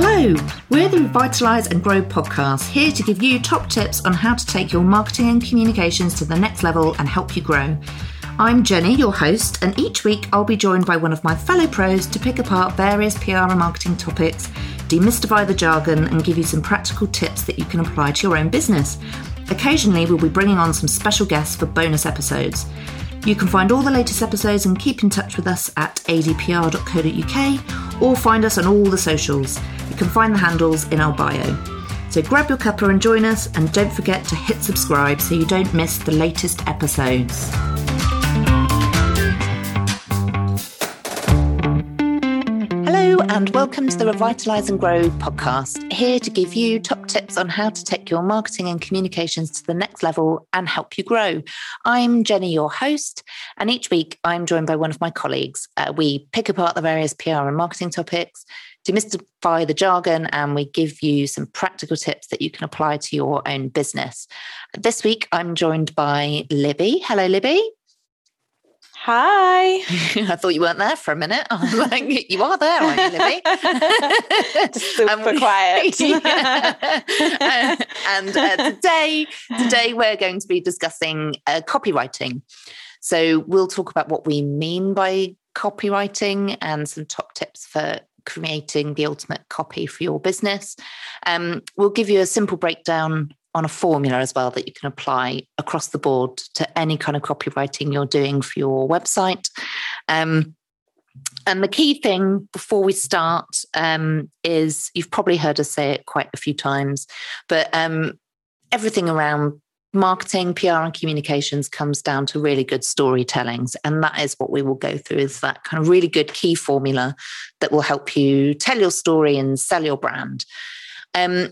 Hello, we're the Revitalise and Grow podcast, here to give you top tips on how to take your marketing and communications to the next level and help you grow. I'm Jenny, your host, and each week I'll be joined by one of my fellow pros to pick apart various PR and marketing topics, demystify the jargon, and give you some practical tips that you can apply to your own business. Occasionally, we'll be bringing on some special guests for bonus episodes. You can find all the latest episodes and keep in touch with us at adpr.co.uk or find us on all the socials. You can find the handles in our bio. So grab your cuppa and join us, and don't forget to hit subscribe so you don't miss the latest episodes. And welcome to the Revitalise and Grow podcast, here to give you top tips on how to take your marketing and communications to the next level and help you grow. I'm Jenny, your host, and each week I'm joined by one of my colleagues. Uh, we pick apart the various PR and marketing topics, demystify the jargon, and we give you some practical tips that you can apply to your own business. This week I'm joined by Libby. Hello, Libby. Hi. I thought you weren't there for a minute. I'm like, you are there, aren't you, Libby? Super um, quiet. yeah. and uh, today, today we're going to be discussing uh, copywriting. So we'll talk about what we mean by copywriting and some top tips for creating the ultimate copy for your business. Um, we'll give you a simple breakdown on a formula as well that you can apply across the board to any kind of copywriting you're doing for your website. Um, and the key thing before we start um, is you've probably heard us say it quite a few times, but um, everything around marketing, PR, and communications comes down to really good storytellings. And that is what we will go through is that kind of really good key formula that will help you tell your story and sell your brand. Um,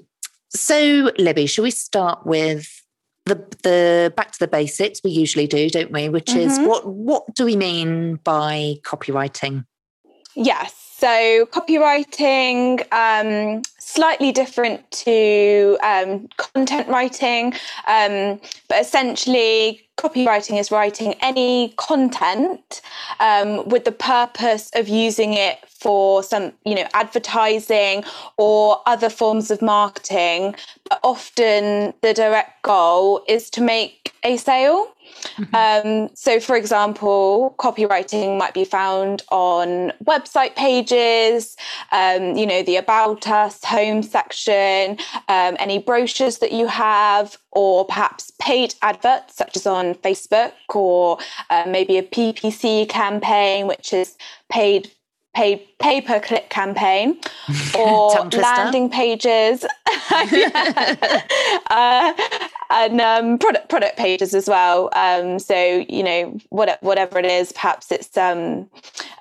so, Libby, shall we start with the the back to the basics? We usually do, don't we? Which mm-hmm. is what what do we mean by copywriting? Yes. So copywriting, um, slightly different to um, content writing, um, but essentially copywriting is writing any content um, with the purpose of using it for some you know advertising or other forms of marketing. But often the direct goal is to make a sale Mm-hmm. Um, so, for example, copywriting might be found on website pages, um, you know, the About Us home section, um, any brochures that you have, or perhaps paid adverts, such as on Facebook, or uh, maybe a PPC campaign, which is paid pay pay per click campaign or landing pages. Uh, and um, product product pages as well. Um, so you know what, whatever it is, perhaps it's um,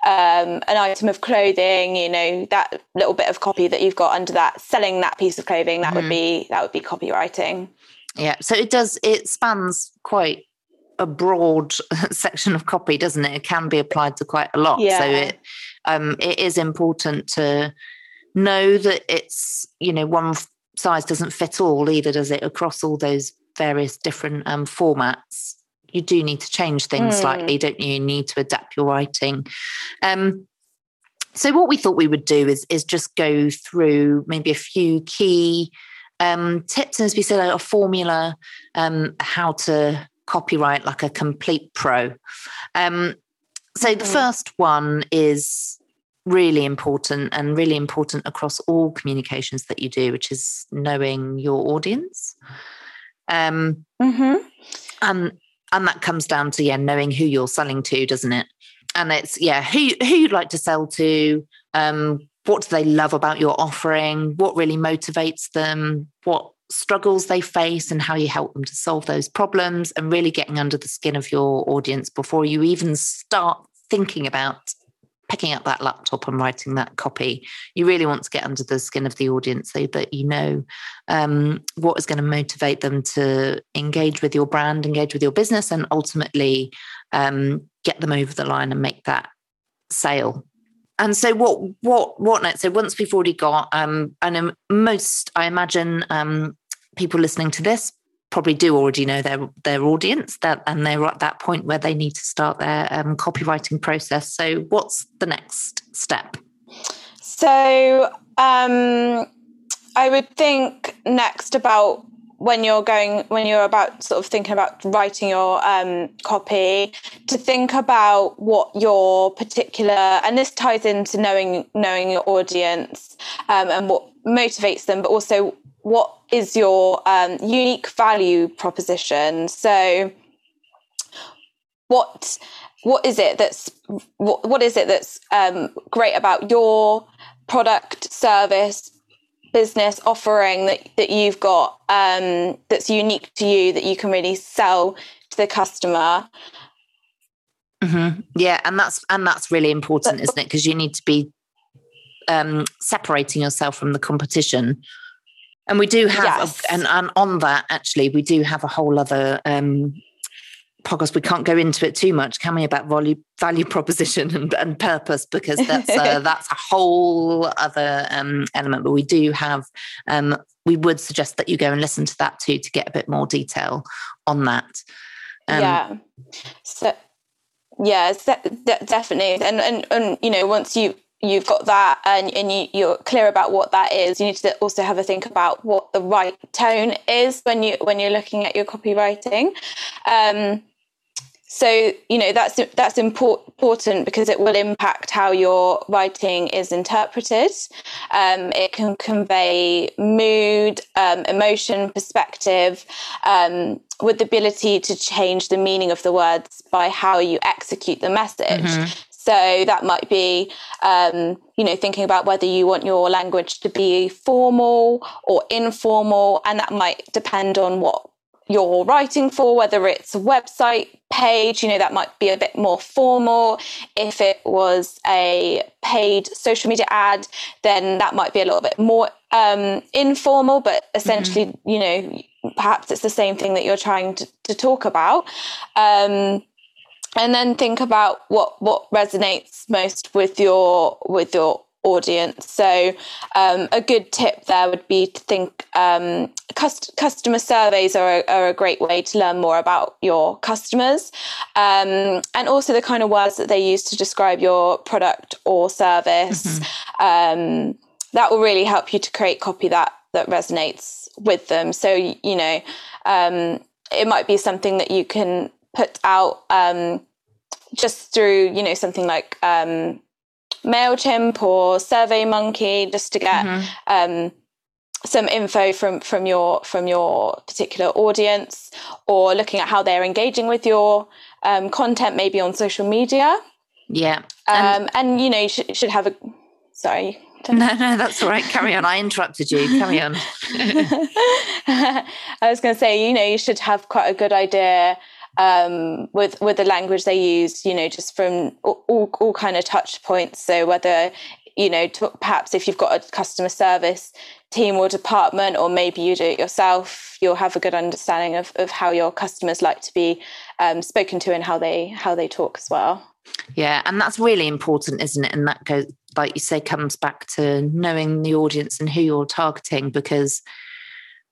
um, an item of clothing. You know that little bit of copy that you've got under that selling that piece of clothing. That mm-hmm. would be that would be copywriting. Yeah, so it does. It spans quite a broad section of copy, doesn't it? It can be applied to quite a lot. Yeah. So it um, it is important to know that it's you know one size doesn't fit all either does it across all those various different um, formats you do need to change things mm. slightly don't you you need to adapt your writing um, so what we thought we would do is is just go through maybe a few key um, tips and as we said a formula um, how to copywrite like a complete pro um, so the mm. first one is really important and really important across all communications that you do, which is knowing your audience. Um, mm-hmm. and and that comes down to yeah, knowing who you're selling to, doesn't it? And it's yeah, who who you'd like to sell to. Um, what do they love about your offering? What really motivates them? What struggles they face and how you help them to solve those problems and really getting under the skin of your audience before you even start thinking about picking up that laptop and writing that copy. You really want to get under the skin of the audience so that you know um, what is going to motivate them to engage with your brand, engage with your business, and ultimately um, get them over the line and make that sale. And so, what, what, what next? So, once we've already got, um, and most, I imagine, um, people listening to this probably do already know their their audience that and they're at that point where they need to start their um, copywriting process. So what's the next step? So um, I would think next about when you're going when you're about sort of thinking about writing your um, copy to think about what your particular and this ties into knowing knowing your audience um, and what motivates them but also what is your um, unique value proposition? So what what is it that's what, what is it that's um, great about your product service business offering that, that you've got um, that's unique to you that you can really sell to the customer? Mm-hmm. yeah and that's and that's really important but, isn't it? Because you need to be um, separating yourself from the competition and we do have yes. a, and, and on that actually we do have a whole other um, podcast. We can't go into it too much can we about value value proposition and, and purpose? Because that's uh, that's a whole other um, element. But we do have um, we would suggest that you go and listen to that too to get a bit more detail on that. Um, yeah. So yeah definitely. And, and and you know once you you've got that and, and you, you're clear about what that is you need to also have a think about what the right tone is when you when you're looking at your copywriting. Um, so you know that's that's important because it will impact how your writing is interpreted. Um, it can convey mood um, emotion perspective um, with the ability to change the meaning of the words by how you execute the message. Mm-hmm. So that might be, um, you know, thinking about whether you want your language to be formal or informal, and that might depend on what you're writing for, whether it's a website page, you know, that might be a bit more formal. If it was a paid social media ad, then that might be a little bit more um, informal, but essentially, mm-hmm. you know, perhaps it's the same thing that you're trying to, to talk about. Um, and then think about what what resonates most with your with your audience. So, um, a good tip there would be to think um, cust- customer surveys are a, are a, great way to learn more about your customers um, and also the kind of words that they use to describe your product or service. Mm-hmm. Um, that will really help you to create copy that that resonates with them. So, you know, um, it might be something that you can put out um, just through, you know, something like um, Mailchimp or SurveyMonkey just to get mm-hmm. um, some info from from your from your particular audience, or looking at how they're engaging with your um, content, maybe on social media. Yeah, um, and you know you should, should have a sorry. No, no, that's all right. Carry on. I interrupted you. Carry on. I was going to say, you know, you should have quite a good idea um, with with the language they use, you know, just from all, all, all kind of touch points. So whether you know, to, perhaps if you've got a customer service team or department, or maybe you do it yourself, you'll have a good understanding of, of how your customers like to be um, spoken to and how they how they talk as well. Yeah, and that's really important, isn't it? And that goes, like you say, comes back to knowing the audience and who you're targeting because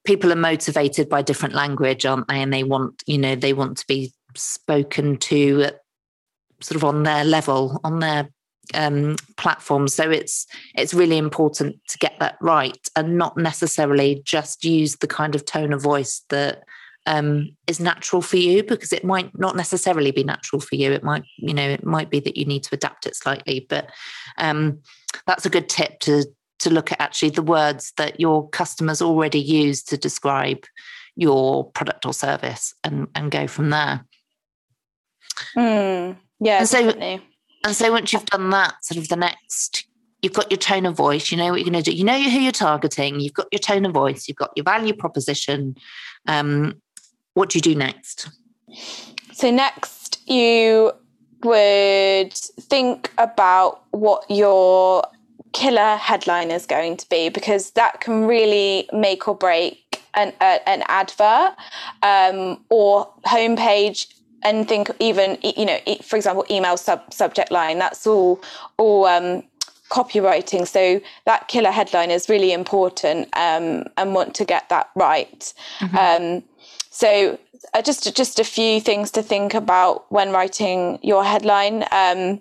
people are motivated by different language, aren't they? And they want, you know, they want to be spoken to sort of on their level, on their um, platform. So it's it's really important to get that right and not necessarily just use the kind of tone of voice that um, is natural for you because it might not necessarily be natural for you. It might, you know, it might be that you need to adapt it slightly. But um, that's a good tip to to look at actually the words that your customers already use to describe your product or service and, and go from there. Mm, yeah, and so, definitely. And so once you've done that, sort of the next, you've got your tone of voice, you know what you're going to do, you know who you're targeting, you've got your tone of voice, you've got your value proposition. Um, what do you do next? So next, you would think about what your killer headline is going to be because that can really make or break an, a, an advert um, or homepage and think even you know for example email sub subject line that's all all um, copywriting. So that killer headline is really important um, and want to get that right. Mm-hmm. um, so uh, just just a few things to think about when writing your headline. Um,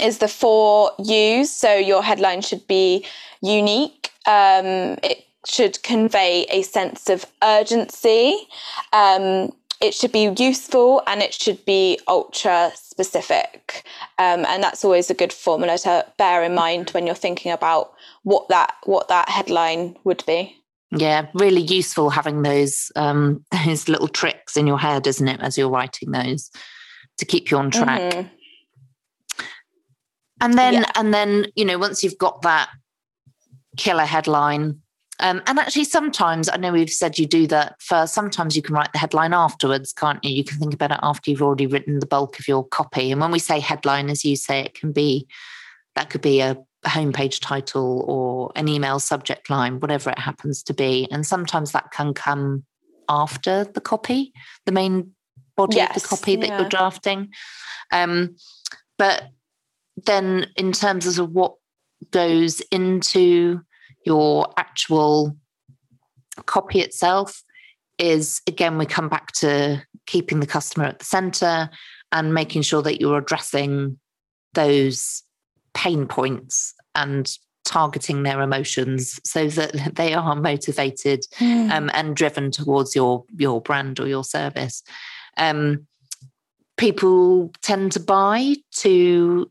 is the four U's. So your headline should be unique. Um, it should convey a sense of urgency. Um, it should be useful and it should be ultra specific. Um, and that's always a good formula to bear in mind when you're thinking about what that what that headline would be. Yeah, really useful having those um, those little tricks in your head, isn't it, as you're writing those to keep you on track. Mm-hmm. And then yeah. and then, you know, once you've got that killer headline, um, and actually, sometimes I know we've said you do that first. Sometimes you can write the headline afterwards, can't you? You can think about it after you've already written the bulk of your copy. And when we say headline, as you say, it can be that could be a homepage title or an email subject line, whatever it happens to be. And sometimes that can come after the copy, the main body yes, of the copy that yeah. you're drafting. Um, but then, in terms of what goes into your actual copy itself is again we come back to keeping the customer at the center and making sure that you're addressing those pain points and targeting their emotions so that they are motivated mm. um, and driven towards your your brand or your service um, people tend to buy to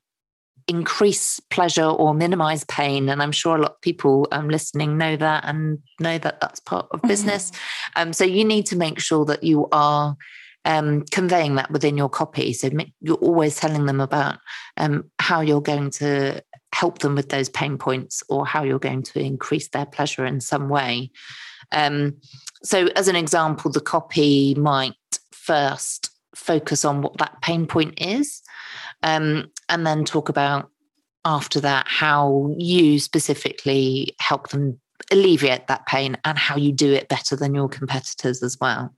increase pleasure or minimize pain. And I'm sure a lot of people um, listening know that and know that that's part of business. Mm-hmm. Um, so you need to make sure that you are um, conveying that within your copy. So you're always telling them about um, how you're going to help them with those pain points or how you're going to increase their pleasure in some way. Um, so, as an example, the copy might first focus on what that pain point is um, and then talk about after that how you specifically help them alleviate that pain and how you do it better than your competitors as well.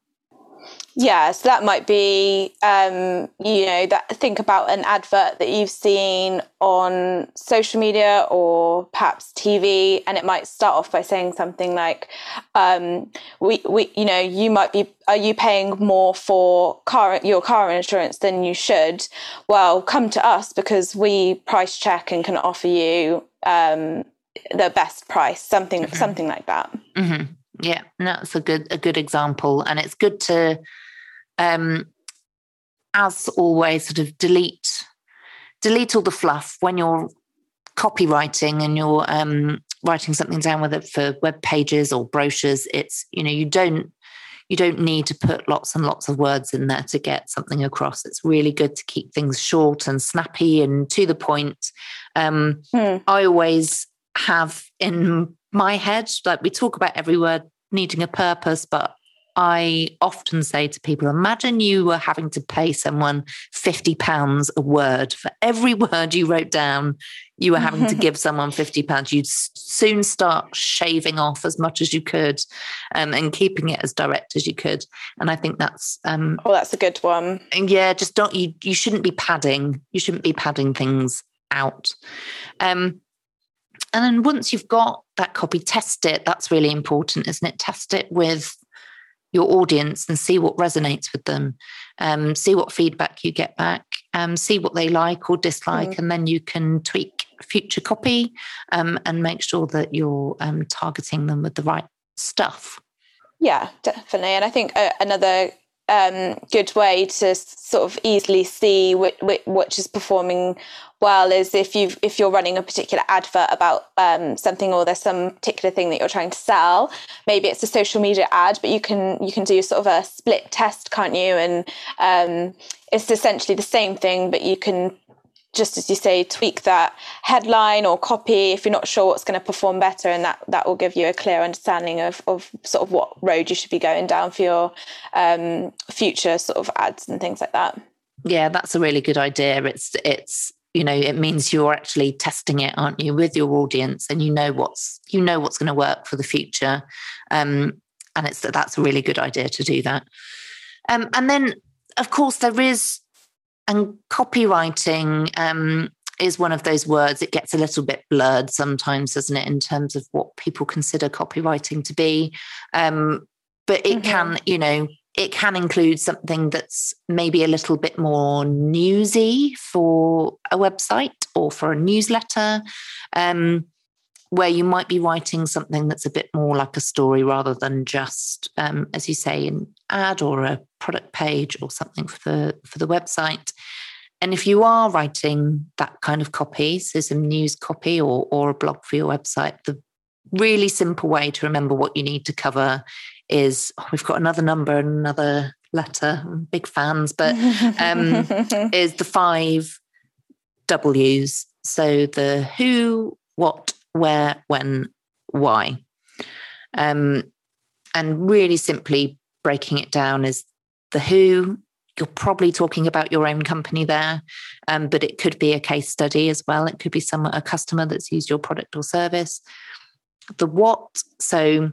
Yeah, so that might be, um, you know, that think about an advert that you've seen on social media or perhaps TV, and it might start off by saying something like, um, "We, we, you know, you might be, are you paying more for car your car insurance than you should? Well, come to us because we price check and can offer you um, the best price, something, mm-hmm. something like that." Mm-hmm. Yeah, that's a good a good example, and it's good to, um, as always, sort of delete delete all the fluff when you're copywriting and you're um, writing something down with it for web pages or brochures. It's you know you don't you don't need to put lots and lots of words in there to get something across. It's really good to keep things short and snappy and to the point. Um, hmm. I always have in my head, like we talk about every word needing a purpose, but I often say to people, imagine you were having to pay someone £50 a word for every word you wrote down. You were having to give someone £50. You'd soon start shaving off as much as you could um, and keeping it as direct as you could. And I think that's. Um, oh, that's a good one. Yeah, just don't, you, you shouldn't be padding. You shouldn't be padding things out. Um, and then once you've got that copy, test it. That's really important, isn't it? Test it with your audience and see what resonates with them. Um, see what feedback you get back. Um, see what they like or dislike, mm. and then you can tweak future copy um, and make sure that you're um, targeting them with the right stuff. Yeah, definitely. And I think uh, another um, good way to sort of easily see which, which, is performing well is if you if you're running a particular advert about um, something or there's some particular thing that you're trying to sell. Maybe it's a social media ad but you can you can do sort of a split test can't you? And um, it's essentially the same thing but you can just as you say, tweak that headline or copy if you're not sure what's going to perform better, and that that will give you a clear understanding of of sort of what road you should be going down for your um, future sort of ads and things like that. Yeah, that's a really good idea. It's it's you know it means you're actually testing it, aren't you, with your audience, and you know what's you know what's going to work for the future, um, and it's that's a really good idea to do that. Um, and then, of course, there is and copywriting um, is one of those words. It gets a little bit blurred sometimes, doesn't it, in terms of what people consider copywriting to be. Um, but it mm-hmm. can, you know, it can include something that's maybe a little bit more newsy for a website or for a newsletter, um, where you might be writing something that's a bit more like a story rather than just, um, as you say, an ad or a product page or something for the for the website. And if you are writing that kind of copy, so some news copy or, or a blog for your website, the really simple way to remember what you need to cover is oh, we've got another number and another letter. I'm big fans, but um, is the five W's. So the who, what, where, when, why. Um, and really simply breaking it down is the who. You're probably talking about your own company there, um, but it could be a case study as well. It could be some a customer that's used your product or service. The what, so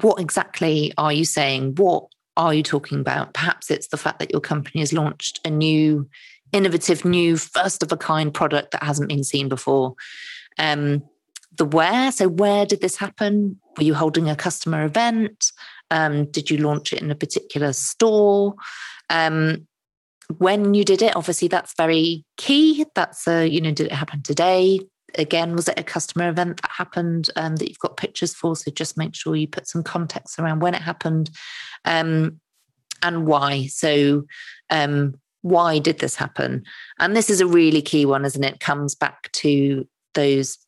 what exactly are you saying? What are you talking about? Perhaps it's the fact that your company has launched a new, innovative, new, first of a kind product that hasn't been seen before. Um, the where, so where did this happen? Were you holding a customer event? Um, did you launch it in a particular store? Um, when you did it, obviously that's very key. That's a, you know, did it happen today? again, was it a customer event that happened um, that you've got pictures for? So just make sure you put some context around when it happened um, and why. So, um, why did this happen? And this is a really key one, isn't it? Comes back to those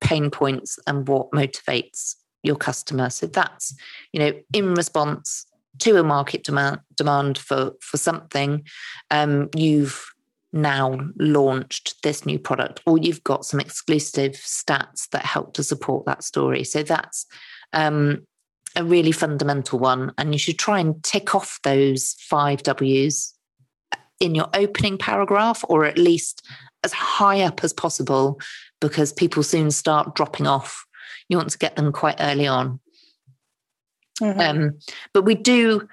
pain points and what motivates your customer. So that's, you know, in response to a market demand demand for for something, um, you've now launched this new product, or you've got some exclusive stats that help to support that story. So that's um, a really fundamental one. And you should try and tick off those five W's in your opening paragraph, or at least as high up as possible, because people soon start dropping off. You want to get them quite early on. Mm-hmm. Um, but we do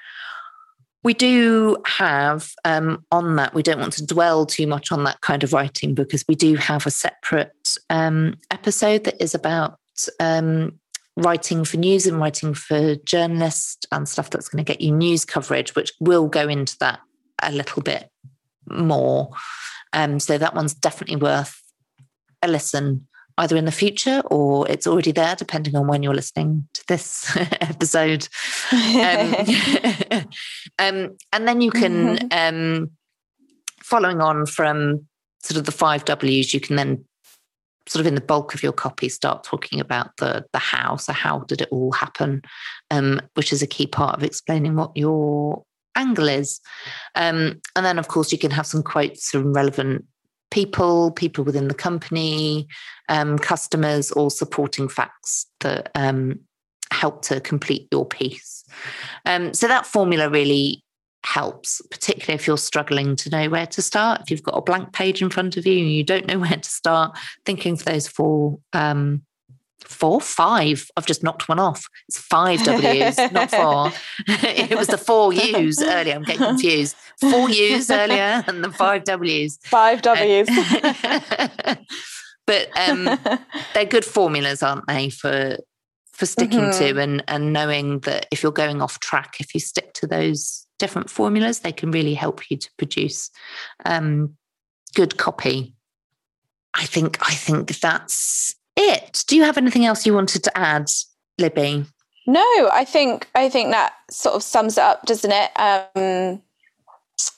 we do have um, on that, we don't want to dwell too much on that kind of writing because we do have a separate um, episode that is about um, writing for news and writing for journalists and stuff that's going to get you news coverage, which will go into that a little bit more. Um, so that one's definitely worth a listen either in the future or it's already there, depending on when you're listening to this episode. Um, um, and then you can, mm-hmm. um, following on from sort of the five W's, you can then sort of in the bulk of your copy start talking about the the how. So how did it all happen? Um, which is a key part of explaining what your angle is. Um, and then, of course, you can have some quotes from relevant people, people within the company, um, customers, or supporting facts that um, help to complete your piece. Um, so that formula really helps, particularly if you're struggling to know where to start. If you've got a blank page in front of you and you don't know where to start, thinking for those four um, four, five. I've just knocked one off. It's five W's, not four. it was the four U's earlier. I'm getting confused. Four U's earlier and the five W's. Five W's. but um, they're good formulas, aren't they, for for sticking mm-hmm. to and and knowing that if you're going off track, if you stick to those different formulas, they can really help you to produce um, good copy. I think I think that's it. Do you have anything else you wanted to add, Libby? No, I think I think that sort of sums it up, doesn't it? Um,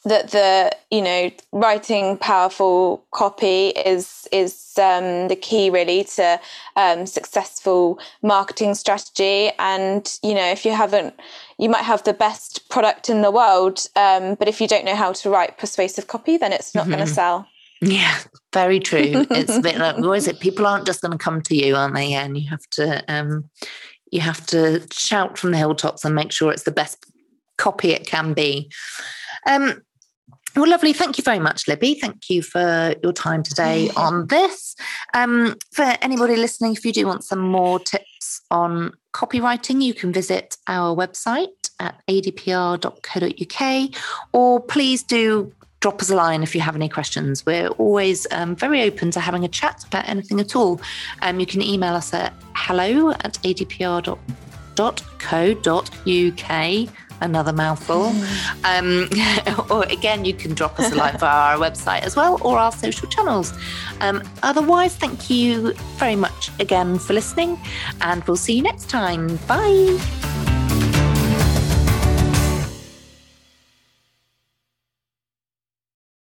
that the you know writing powerful copy is is um, the key really to um, successful marketing strategy and you know if you haven't you might have the best product in the world um, but if you don't know how to write persuasive copy then it's not mm-hmm. going to sell yeah, very true. It's a bit like what is it? People aren't just going to come to you, aren't they? And you have to um, you have to shout from the hilltops and make sure it's the best copy it can be. Um, well, lovely. Thank you very much, Libby. Thank you for your time today on this. Um, for anybody listening, if you do want some more tips on copywriting, you can visit our website at adpr.co.uk or please do drop us a line if you have any questions. We're always um, very open to having a chat about anything at all. Um, you can email us at hello at adpr.co.uk. another mouthful. Mm. Um, or again, you can drop us a line via our website as well or our social channels. Um, otherwise, thank you very much again for listening, and we'll see you next time. Bye.